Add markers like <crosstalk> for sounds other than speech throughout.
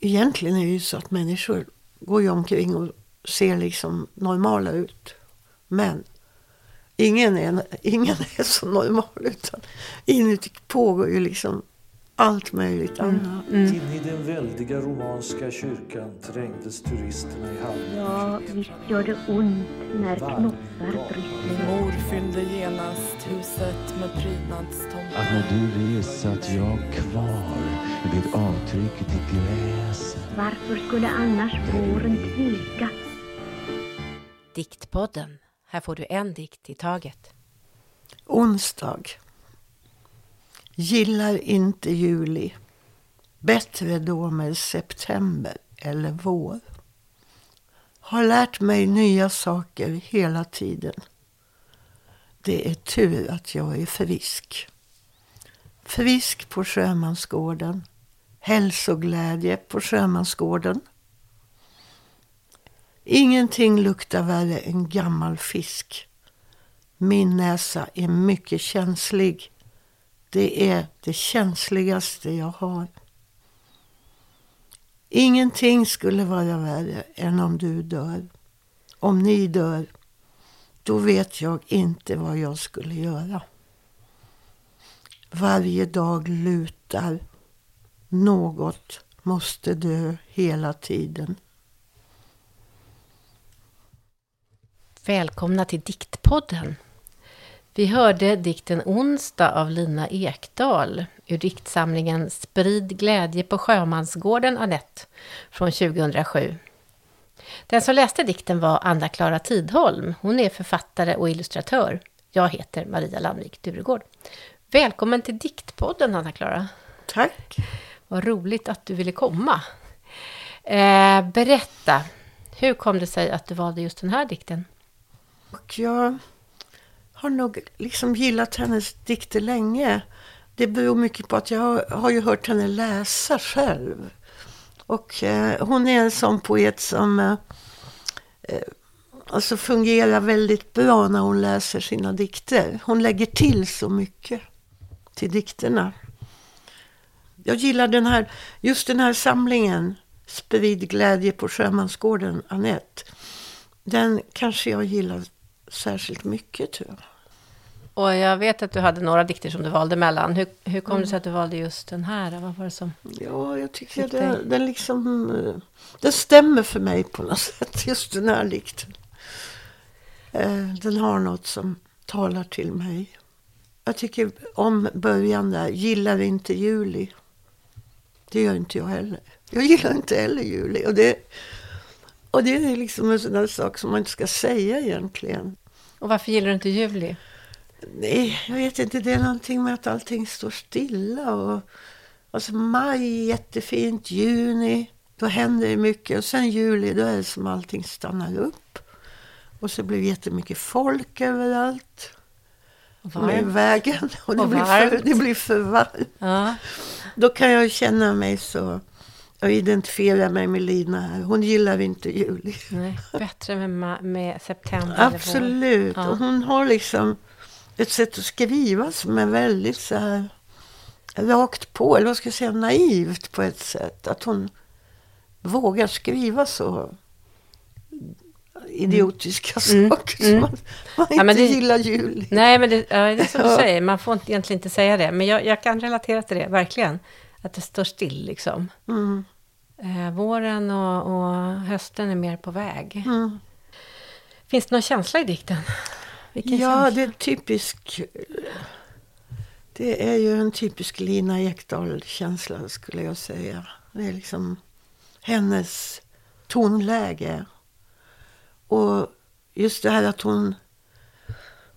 egentligen är det ju så att människor går ju omkring och ser liksom normala ut. Men ingen är, ingen är så normal utan inuti pågår ju liksom allt möjligt annat. Mm. In i den väldiga romanska kyrkan trängdes turisterna i halvmörker. Ja, visst gör det ont när knoppar bryter. Mor fyllde genast huset med prydnadstomtar. Att när du res satt jag kvar vid avtrycket i gräset. Varför skulle annars våren tveka? Diktpodden. Här får du en dikt i taget. Onsdag. Gillar inte juli. Bättre då med september eller vår. Har lärt mig nya saker hela tiden. Det är tur att jag är frisk. Frisk på Sjömansgården. Hälsoglädje på Sjömansgården. Ingenting luktar värre än gammal fisk. Min näsa är mycket känslig. Det är det känsligaste jag har. Ingenting skulle vara värre än om du dör. Om ni dör, då vet jag inte vad jag skulle göra. Varje dag lutar. Något måste dö hela tiden. Välkomna till Diktpodden. Vi hörde dikten Onsdag av Lina Ekdahl ur diktsamlingen Sprid glädje på Sjömansgården Anette från 2007. Den som läste dikten var Anna-Klara Tidholm. Hon är författare och illustratör. Jag heter Maria Landvik Duregård. Välkommen till Diktpodden Anna-Klara. Tack. Vad roligt att du ville komma. Eh, berätta, hur kom det sig att du valde just den här dikten? Och jag har nog liksom gillat hennes dikter länge. Det beror mycket på att jag har, har ju hört henne läsa själv. Och eh, hon är en sån poet som eh, eh alltså fungerar väldigt bra när hon läser sina dikter. Hon lägger till så mycket till dikterna. Jag gillar den här, just den här samlingen Sprid glädje på Sjömansgården, Anette. Den kanske jag gillar särskilt mycket tror jag. Och jag vet att du hade några dikter som du valde mellan. Hur, hur kom det sig att du valde just den här? Vad var det som... Ja, jag tycker det, dig? den liksom... eh, Den stämmer för mig på något sätt, just den här dikten. Eh, Den har något som talar till mig. Jag tycker om början där, gillar inte juli. Det gör inte jag heller. Jag gillar inte heller juli. Och det, och det är liksom en sån där sak som man inte ska säga egentligen. Och varför gillar du inte juli? Nej, jag vet inte. Det är någonting med att allting står stilla. Och, alltså maj, jättefint. Juni, då händer det mycket. Och sen juli, då är det som allting stannar upp. Och så blir det jättemycket folk överallt. Med Varmt. vägen. <laughs> Och det, Och blir för, det blir för varmt. Ja. Då kan jag känna mig så... Jag identifierar mig med Lina här. Hon gillar inte juli. Nej, bättre med, med september. Absolut. Ja. Och hon har liksom ett sätt att skriva som är väldigt så här rakt på, eller vad ska jag säga, naivt på ett sätt. Att hon vågar skriva så idiotiska Mm. saker Mm. som man, man Ja, inte det- gillar juli. Nej, men det, ja, det är som du säger. Man får inte, egentligen inte säga det. Men jag, jag kan relatera till det, verkligen. Att det står still liksom. Mm. Eh, våren och, och hösten är mer på väg. Mm. Finns det någon känsla i dikten? Vilken Ja, känsla? det är typisk... Det är ju en typisk Lina Ekdahl-känsla skulle jag säga. Det är liksom hennes tonläge. Och just det här att hon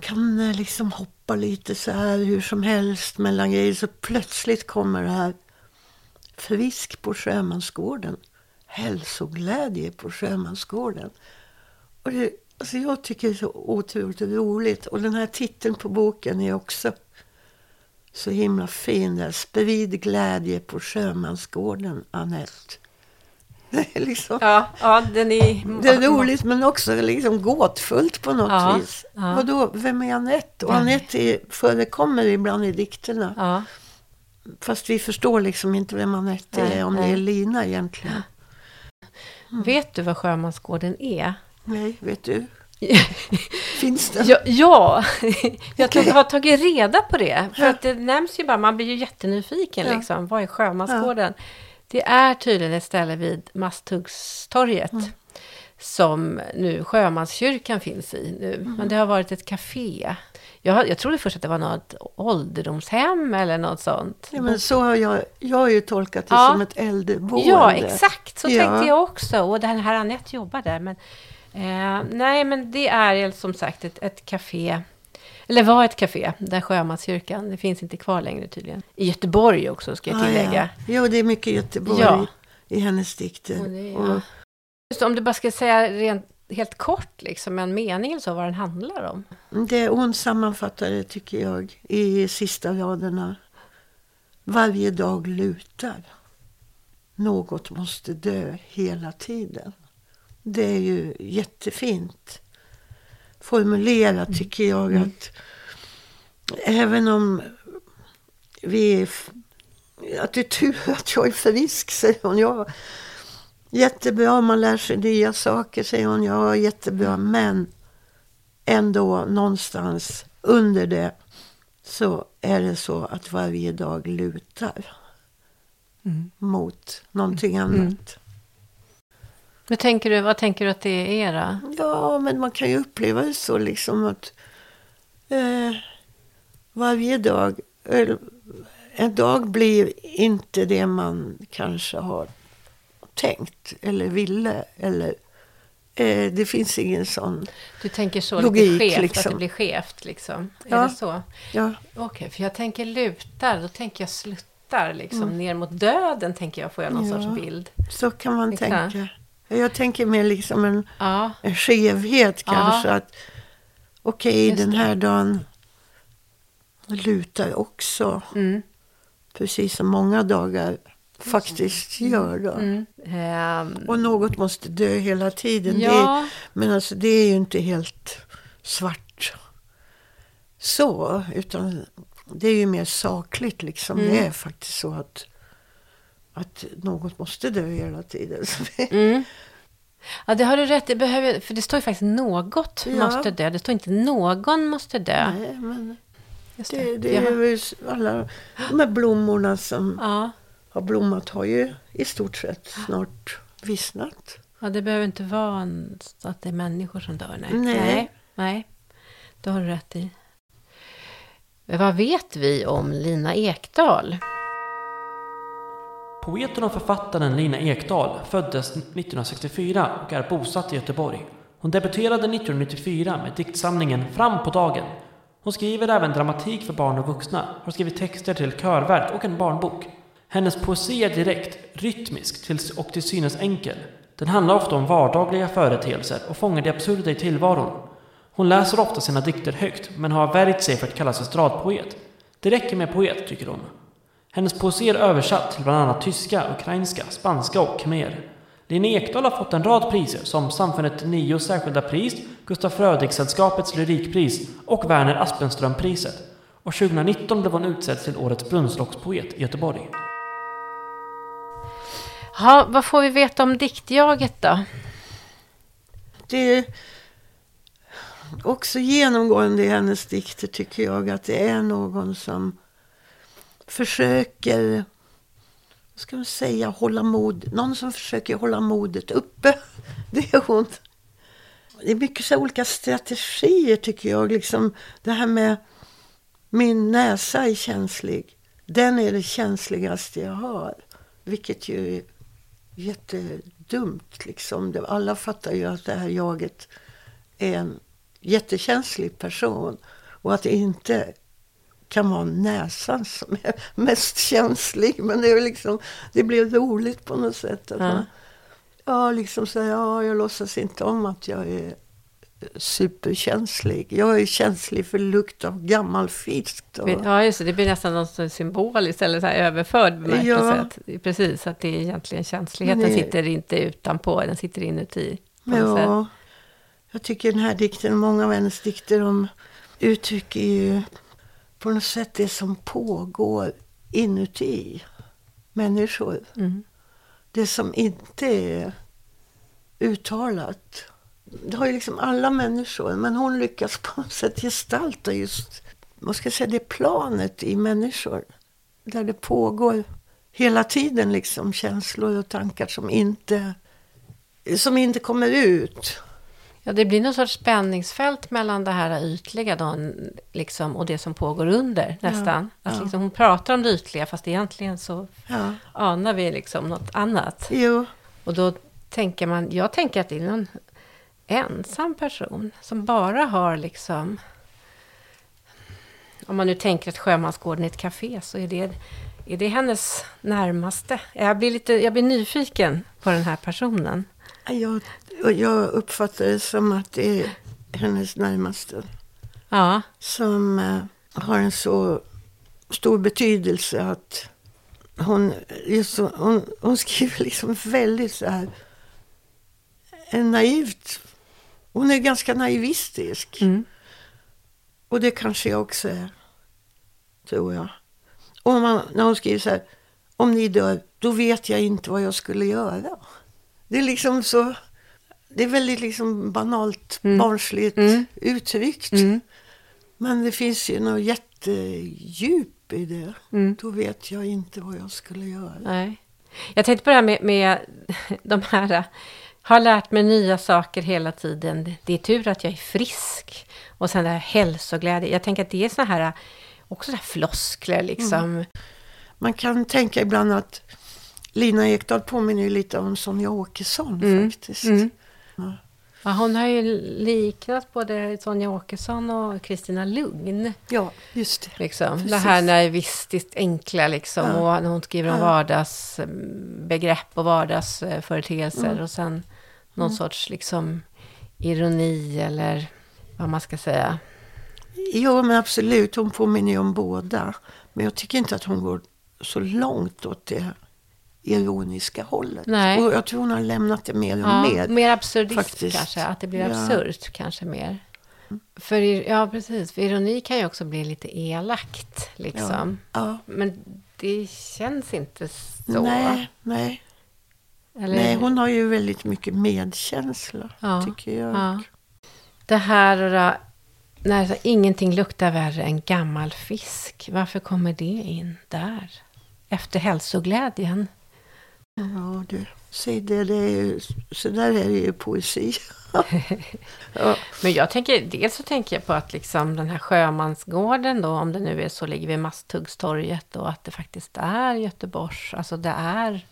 kan eh, liksom hoppa lite så här hur som helst mellan grejer. Så plötsligt kommer det här frisk på Sjömansgården. Hälsoglädje på Sjömansgården. Och det, alltså jag tycker det är så otroligt roligt. Och den här titeln på boken är också så himla fin. Där. Sprid glädje på Sjömansgården, Anette. Det <laughs> är liksom... Ja, ja, den är... Det är roligt men också liksom gåtfullt på något Ja, vis. ja. Vadå, vem är Anette? Och. Anette är, förekommer ibland i dikterna. Ja, Fast vi förstår liksom inte vem Anette Nej, är, om det nej. är Lina egentligen. Vet du vad Sjömansgården är? Nej, vet du? <laughs> Finns det? Ja, ja. <laughs> jag Okej. har tagit reda på det. För Ja. att det nämns ju bara, man blir ju jättenyfiken Ja. liksom. Vad är Sjömansgården? Det är tydligen ett ställe vid Masthuggstorget. Mm. Som nu Sjömanskyrkan finns i nu. Mm. Men det har varit ett café. Jag, jag trodde först att det var något ålderdomshem eller något sånt. Ja, men så har jag, jag har ju tolkat det Ja. som ett äldreboende. Ja, exakt. Så Ja. tänkte jag också. Och den här Anette jobbar där. Men, eh, nej, men det är som sagt ett, ett café. Eller var ett café, där Sjömanskyrkan. Det finns inte kvar längre tydligen. I Göteborg också, ska jag Ah, tillägga. ja. Jo, det är mycket Göteborg Ja. i hennes dikter. Och det Och, Just om du bara ska säga rent, helt kort, liksom, en mening eller så, vad den handlar om. det hon sammanfattar det, tycker jag, i sista raderna. Varje dag lutar. Något måste dö hela tiden. Det är ju jättefint formulerat, tycker jag. att Även om vi är... Att det är tur <laughs> att jag är frisk, säger hon. Ja, jättebra, man lär sig nya saker, säger hon. Ja, jättebra. Men ändå någonstans under det så är det så att varje dag lutar mot någonting annat. Vad tänker du, vad tänker du att det är då? Ja, men man kan ju uppleva det så liksom att eh, varje dag, en dag blir inte det man kanske har tänkt eller ville. Eller, eh, det finns ingen sån. Du tänker så Logik, lite skevt, att liksom. det blir skevt liksom? Ja. Är det så? Ja, Okej, för jag tänker lutar, då tänker jag sluttar liksom ner mot döden, tänker jag, får jag någon Mm. Ja. sorts bild. så kan man Exakt. tänka. Jag tänker mer liksom en, Ja, en skevhet Ja. kanske. att Okej, Just den här dagen lutar också. mm, Precis som många dagar faktiskt gör. Då. mm. Ehm, Och något måste dö hela tiden. Det är, ja, men alltså det är ju inte helt svart så. Utan det är ju mer sakligt liksom. Mm. Det är faktiskt så att, att något måste dö hela tiden. Det, mm. ja, det har du rätt det behöver, För det står ju faktiskt något Ja. måste dö. Det står inte någon måste dö. Nej, men Just det, det Jag är ju alla de här blommorna som ja, har blommat har ju i stort sett snart vissnat. ja, det behöver inte vara en, att det är människor som dör. Nej. Nej. nej, nej. Det har du rätt i. Vad vet vi om Lina Ekdahl? Poeten och författaren Lina Ekdahl föddes 1964 och är bosatt i Göteborg. Hon debuterade 1994 med diktsamlingen Fram på dagen. Hon skriver även dramatik för barn och vuxna, har skrivit texter till körverk och en barnbok. Hennes poesi är direkt, rytmisk och till synes enkel. Den handlar ofta om vardagliga företeelser och fångar det absurda i tillvaron. Hon läser ofta sina dikter högt, men har värjt sig för att kallas estradpoet. Det räcker med poet, tycker hon. Hennes poesi är översatt till bland annat tyska, ukrainska, spanska och khmer. Lina Ekdahl har fått en rad priser som Samfundet Nios särskilda pris, Gustaf Fröding-sällskapets lyrikpris och Werner Aspenström-priset. Och 2019 blev hon utsedd till Årets brunnslockspoet i Göteborg. Ja, vad får vi veta om diktjaget då? Det är också genomgående i hennes dikter tycker jag att det är någon som försöker, vad ska man säga, hålla mod. Någon som försöker hålla modet uppe. <laughs> Det är hon. Det är mycket så olika strategier tycker jag. Liksom det här med min näsa är känslig. Den är det känsligaste jag har. Vilket ju är jättedumt. Liksom. Alla fattar ju att det här jaget är en jättekänslig person. Och att inte kan vara näsan som är <laughs> mest känslig. Men det, är liksom, det blir roligt på något sätt. Att Ja. man, ja, liksom säga, ja, jag låtsas inte om att jag är superkänslig. Jag är känslig för lukt av gammal fisk. Och, Ja, just det. Det blir nästan någon symboliskt eller så här överförd bemärkelse. Ja. Precis, att det är egentligen känsligheten det- sitter inte utanpå, den sitter inuti. Ja, jag tycker den här dikten, många av hennes dikter, de uttrycker ju på något sätt det som pågår inuti människor. Mm. Det som inte är uttalat. Det har ju liksom alla människor, men hon lyckas på något sätt gestalta just vad ska jag säga, det planet i människor. Där det pågår hela tiden liksom känslor och tankar som inte, som inte kommer ut. Ja, det blir någon sorts spänningsfält mellan det här ytliga då, liksom, och det som pågår under nästan. Ja, Att ja. liksom, hon pratar om det ytliga fast egentligen så Ja. anar vi liksom något annat. Jo, Och då tänker man, jag tänker att det är någon ensam person som bara har liksom... Om man nu tänker att Sjömansgården är ett café så är det, är det hennes närmaste. Jag blir, lite, jag blir nyfiken på den här personen. jag, och jag uppfattar det som att det är hennes närmaste. Ja, som eh, har en så stor betydelse att hon, just hon, hon skriver liksom väldigt så här eh, naivt. Hon är ganska naivistisk. mm. Och det kanske jag också är, tror jag. Och man, när hon skriver så här, om ni dör, då vet jag inte vad jag skulle göra. Det är liksom så, det är väldigt liksom banalt, Mm. barnsligt Mm. uttryckt. Mm. Men det finns ju något jättedjup i det. Mm. Då vet jag inte vad jag skulle göra. Nej. Jag tänkte på det här med, med <laughs> de här... äh, Har lärt mig nya saker hela tiden. Det är tur att jag är frisk. Och sen det här hälsoglädje. Jag tänker att det är såna här... äh, Också så här floskler liksom. Man kan tänka ibland att Lina Ekdahl påminner ju lite om Sonja Åkesson Mm. faktiskt. Mm. Ja. Hon har ju liknat både Sonja Åkesson och Kristina Lugn. ja, just det. Liksom. Det Precis. här naivistiskt enkla liksom. Ja. Och när hon skriver om Ja. vardagsbegrepp och vardagsföreteelser. Mm. Och sen någon sorts liksom ironi eller vad man ska säga. Jo, men absolut. Hon påminner ju om båda. Men jag tycker inte att hon går så långt åt det ironiska hållet. Nej. Och jag tror hon har lämnat det mer och Ja, mer. mer absurdism faktiskt. kanske. Att det blir Ja. absurt kanske mer. För, ir- ja, precis. För ironi kan ju också bli lite elakt. Liksom. Ja. Men det känns inte så. Nej, nej. Eller, nej, hon har ju väldigt mycket medkänsla, Ja, tycker jag. ja. Det här äh, när så, ingenting luktar värre än gammal fisk. Varför kommer det in där? Efter hälsoglädjen. Ja, du. Säg det, det är ju, så där är det ju poesi. <laughs> ja, Men jag tänker, dels så tänker jag på att liksom den här sjömansgården då, om det nu är så, ligger vid Masthuggstorget och att det faktiskt är Göteborgs, alltså det är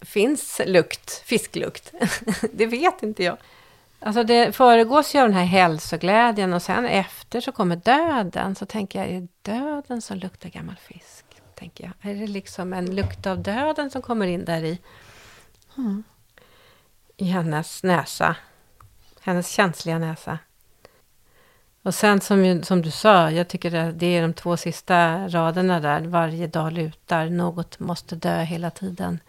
finns lukt, fisklukt. <laughs> det vet inte jag. Alltså det föregås ju av den här hälsoglädjen och sen efter så kommer döden. Så tänker jag, är det döden som luktar gammal fisk? Tänker jag. Är det liksom en lukt av döden som kommer in där i? I hennes näsa. Hennes känsliga näsa. Och sen som, som du sa, jag tycker det, det är de två sista raderna där. Varje dag lutar, något måste dö hela tiden.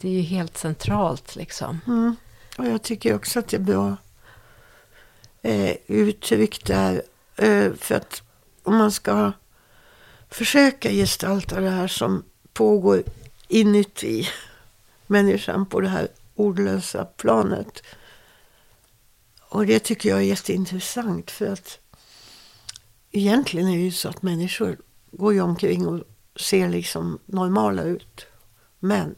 Det är ju helt centralt liksom. mm. Och jag tycker också att det är bra eh, uttryckt där. Eh, för att om man ska försöka gestalta det här som pågår inuti människan på det här ordlösa planet. Och det tycker jag är jätteintressant för att egentligen är det ju så att människor går ju omkring och ser liksom normala ut. Men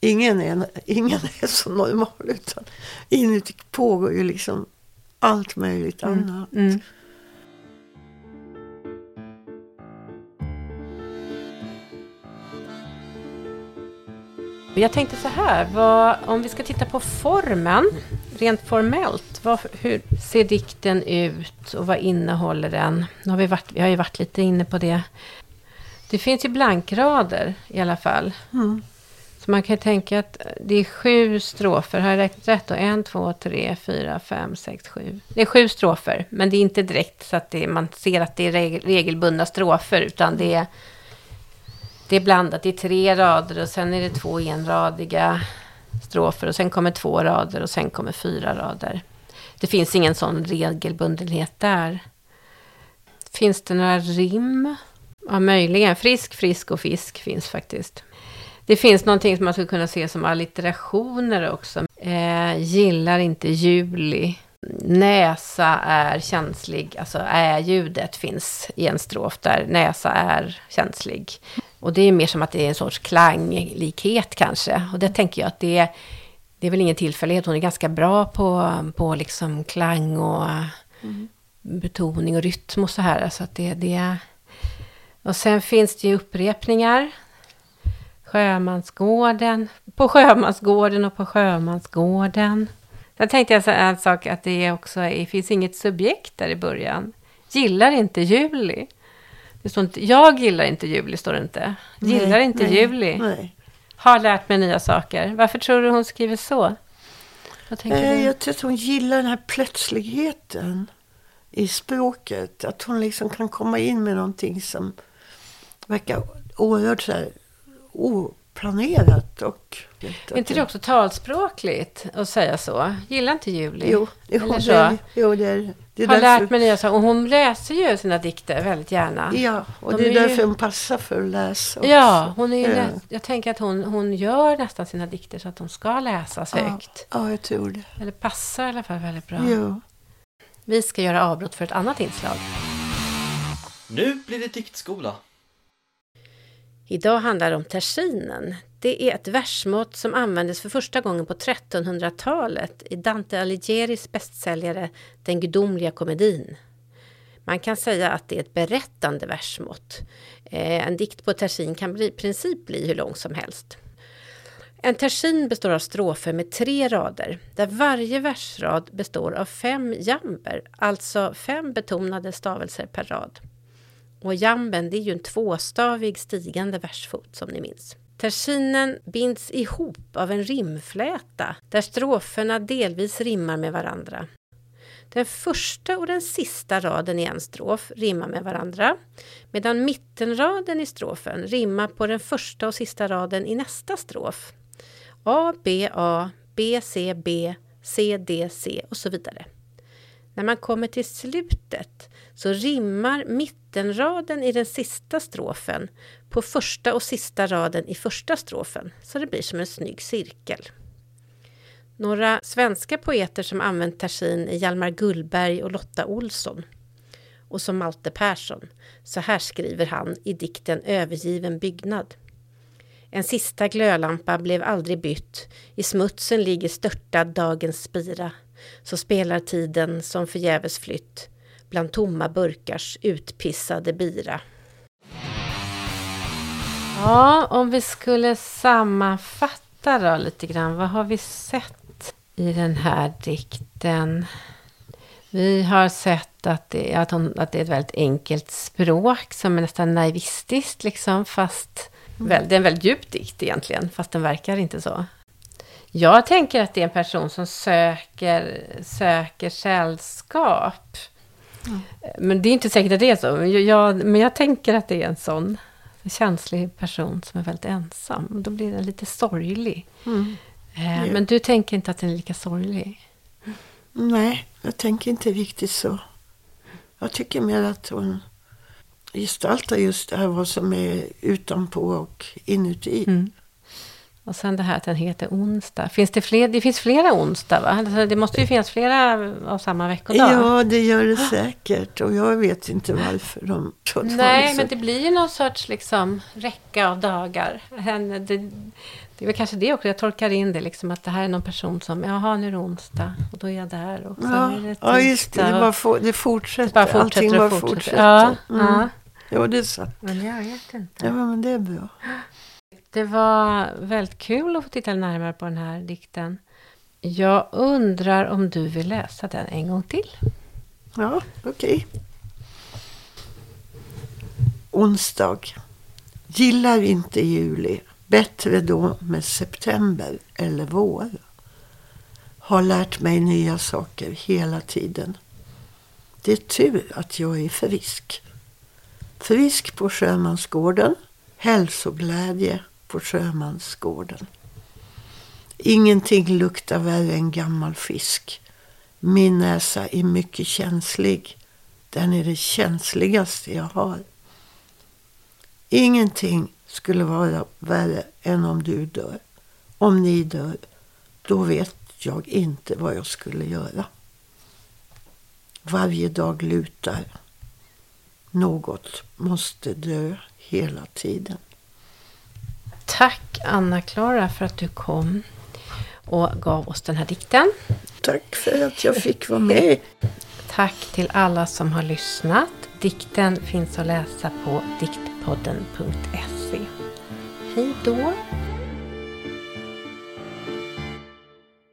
ingen är, ingen är så normal utan inuti pågår ju liksom allt möjligt annat. Mm. Jag tänkte så här, vad, om vi ska titta på formen, rent formellt, vad, hur ser dikten ut och vad innehåller den? Nu har vi, varit, vi har ju varit lite inne på det. Det finns ju blankrader i alla fall. Mm. Så man kan tänka att det är sju strofer. Har jag räknat rätt då? En, två, tre, fyra, fem, sex, sju. Det är sju strofer. Men det är inte direkt så att det, man ser att det är regel, regelbundna strofer. Utan det är, det är blandat. Det är tre rader och sen är det två enradiga strofer. Och sen kommer två rader och sen kommer fyra rader. Det finns ingen sån regelbundenhet där. Finns det några rim? Ja, möjligen. Frisk, frisk och fisk finns faktiskt. Det finns någonting som man skulle kunna se som allitterationer också. Eh, gillar inte juli. Näsa är känslig. Alltså ä-ljudet finns i en strof där näsa är känslig. Och det är mer som att det är en sorts klanglikhet kanske. Och det tänker jag att det är, det är väl ingen tillfällighet. Hon är ganska bra på, på liksom klang och mm. betoning och rytm och så här. Så att det, det, och sen finns det ju upprepningar. Sjömansgården, på Sjömansgården och på Sjömansgården. Sen tänkte jag en sak, att det också det finns inget subjekt där i början. Gillar inte Juli. Det står inte, jag gillar inte Juli, står det inte. Gillar nej, inte nej, Juli. Nej. Har lärt mig nya saker. Varför tror du hon skriver så? Eh, jag tror att hon gillar den här plötsligheten i språket. Att hon liksom kan komma in med någonting som verkar oerhört så här, oplanerat. Och, är inte det också talspråkligt att säga så? Gillar inte Julie? Jo, jo, Eller så? Det, jo det är det. har därför... lärt mig nya saker. Och hon läser ju sina dikter väldigt gärna. Ja, och De det är, är därför ju... hon passar för att läsa också. Ja, hon är ja. Läs... jag tänker att hon, hon gör nästan sina dikter så att de ska läsas ja. högt. Ja, jag tror det. Eller passar i alla fall väldigt bra. Jo. Vi ska göra avbrott för ett annat inslag. Nu blir det diktskola. Idag handlar det om tersinen. Det är ett versmått som användes för första gången på 1300-talet i Dante Alighieris bästsäljare Den gudomliga komedin. Man kan säga att det är ett berättande versmått. Eh, en dikt på tersin kan i princip bli hur lång som helst. En tersin består av strofer med tre rader där varje versrad består av fem jamber, alltså fem betonade stavelser per rad. Och jamben det är ju en tvåstavig stigande versfot som ni minns. Tersinen binds ihop av en rimfläta där stroferna delvis rimmar med varandra. Den första och den sista raden i en strof rimmar med varandra medan mittenraden i strofen rimmar på den första och sista raden i nästa strof. A, B, A, B, C, B, C, D, C och så vidare. När man kommer till slutet så rimmar mittenraden i den sista strofen på första och sista raden i första strofen, så det blir som en snygg cirkel. Några svenska poeter som använt tersin är Hjalmar Gullberg och Lotta Olsson. Och som Malte Persson. Så här skriver han i dikten Övergiven byggnad. En sista glödlampa blev aldrig bytt. I smutsen ligger störtad dagens spira. Så spelar tiden som förgäves flytt bland tomma burkars utpissade bira. Ja, om vi skulle sammanfatta då lite grann. Vad har vi sett i den här dikten? Vi har sett att det, att, hon, att det är ett väldigt enkelt språk som är nästan naivistiskt liksom, fast mm. det är en väldigt djup dikt egentligen, fast den verkar inte så. Jag tänker att det är en person som söker, söker sällskap. Mm. Men det är inte säkert att det är så. Jag, men jag tänker att det är en sån känslig person som är väldigt ensam. Då blir den lite sorglig. Mm. Eh, men du tänker inte att den är lika sorglig? Nej, jag tänker inte riktigt så. Jag tycker mer att hon gestaltar just det här vad som är utanpå och inuti. Mm. Och sen det här att den heter onsdag. Finns det, fler, det finns flera onsdag va? Alltså det måste ju finnas flera av samma veckodag. Ja, det gör det säkert. Och jag vet inte varför de... Nej, men det blir ju någon sorts liksom räcka av dagar. Det, det är väl kanske det också. Jag tolkar in det liksom att det här är någon person som, jaha nu är det onsdag och då är jag där. Och ja, är det ja, just det. Det, bara for, det fortsätter. Det bara fortsätter Allting bara fortsätter. fortsätter. Ja, mm. ja. ja, det är sant. Men jag vet inte. Ja, men det är bra. <gasps> Det var väldigt kul att få titta närmare på den här dikten. Jag undrar om du vill läsa den en gång till? Ja, okej. Okay. Onsdag. Gillar inte juli. Bättre då med september eller vår. Har lärt mig nya saker hela tiden. Det är tur att jag är frisk. Frisk på Sjömansgården. Hälsoglädje på Sjömansgården. Ingenting luktar värre än gammal fisk. Min näsa är mycket känslig. Den är det känsligaste jag har. Ingenting skulle vara värre än om du dör. Om ni dör, då vet jag inte vad jag skulle göra. Varje dag lutar. Något måste dö hela tiden. Tack Anna-Klara för att du kom och gav oss den här dikten. Tack för att jag fick vara med. Tack till alla som har lyssnat. Dikten finns att läsa på diktpodden.se. Hej då!